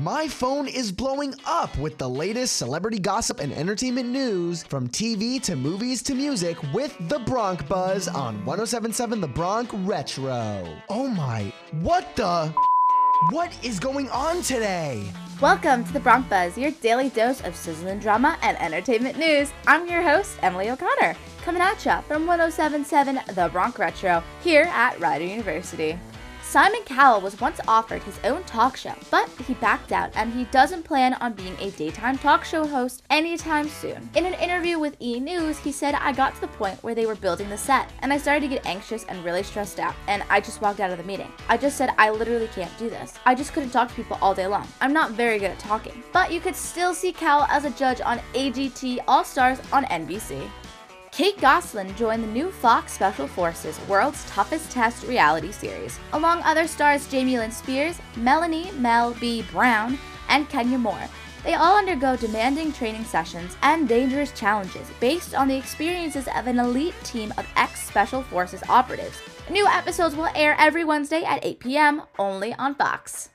my phone is blowing up with the latest celebrity gossip and entertainment news from TV to movies to music with The Bronc Buzz on 1077 The Bronc Retro. Oh my, what the? What is going on today? Welcome to the Bronc Buzz, your daily dose of sizzling drama and entertainment news. I'm your host, Emily O'Connor, coming at ya from 1077 The Bronc Retro here at Rider University. Simon Cowell was once offered his own talk show, but he backed out and he doesn't plan on being a daytime talk show host anytime soon. In an interview with E! News, he said, I got to the point where they were building the set, and I started to get anxious and really stressed out, and I just walked out of the meeting. I just said, I literally can't do this. I just couldn't talk to people all day long. I'm not very good at talking. But you could still see Cowell as a judge on AGT All Stars on NBC. Kate Gosselin joined the new Fox Special Forces World's Toughest Test reality series, along other stars Jamie Lynn Spears, Melanie Mel B. Brown, and Kenya Moore. They all undergo demanding training sessions and dangerous challenges based on the experiences of an elite team of ex Special Forces operatives. New episodes will air every Wednesday at 8 p.m. only on Fox.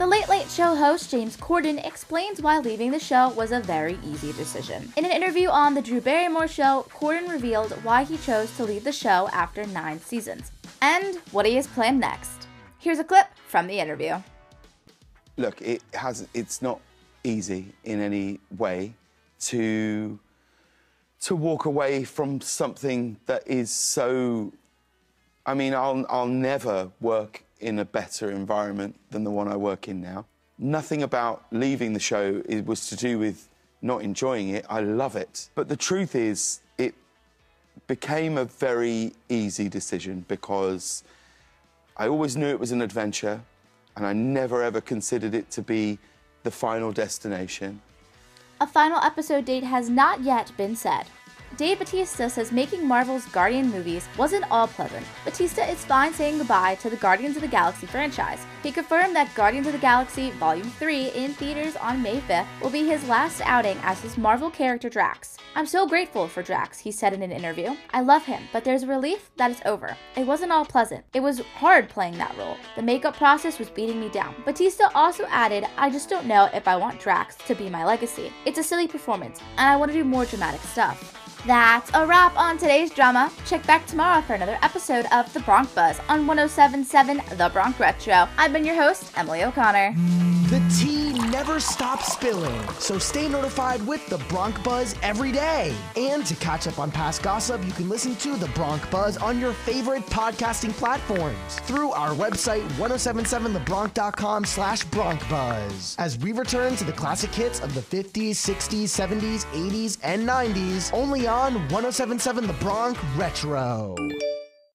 The Late Late Show host James Corden explains why leaving the show was a very easy decision. In an interview on The Drew Barrymore Show, Corden revealed why he chose to leave the show after nine seasons and what he has planned next. Here's a clip from the interview. Look, it has. It's not easy in any way to to walk away from something that is so. I mean, I'll I'll never work in a better environment than the one I work in now. Nothing about leaving the show was to do with not enjoying it. I love it. But the truth is, it became a very easy decision because I always knew it was an adventure and I never ever considered it to be the final destination. A final episode date has not yet been set. Dave Bautista says making Marvel's Guardian movies wasn't all pleasant. Bautista is fine saying goodbye to the Guardians of the Galaxy franchise. He confirmed that Guardians of the Galaxy Volume 3 in theaters on May 5th will be his last outing as his Marvel character Drax. I'm so grateful for Drax, he said in an interview. I love him, but there's a relief that it's over. It wasn't all pleasant. It was hard playing that role. The makeup process was beating me down. Bautista also added, I just don't know if I want Drax to be my legacy. It's a silly performance, and I want to do more dramatic stuff. That's a wrap on today's drama. Check back tomorrow for another episode of The Bronc Buzz on 1077 The Bronc Retro. I've been your host, Emily O'Connor. The never stop spilling, so stay notified with The Bronc Buzz every day. And to catch up on past gossip, you can listen to The Bronc Buzz on your favorite podcasting platforms through our website 1077thebronc.com slash broncbuzz. As we return to the classic hits of the 50s, 60s, 70s, 80s, and 90s, only on 1077 The Bronc Retro.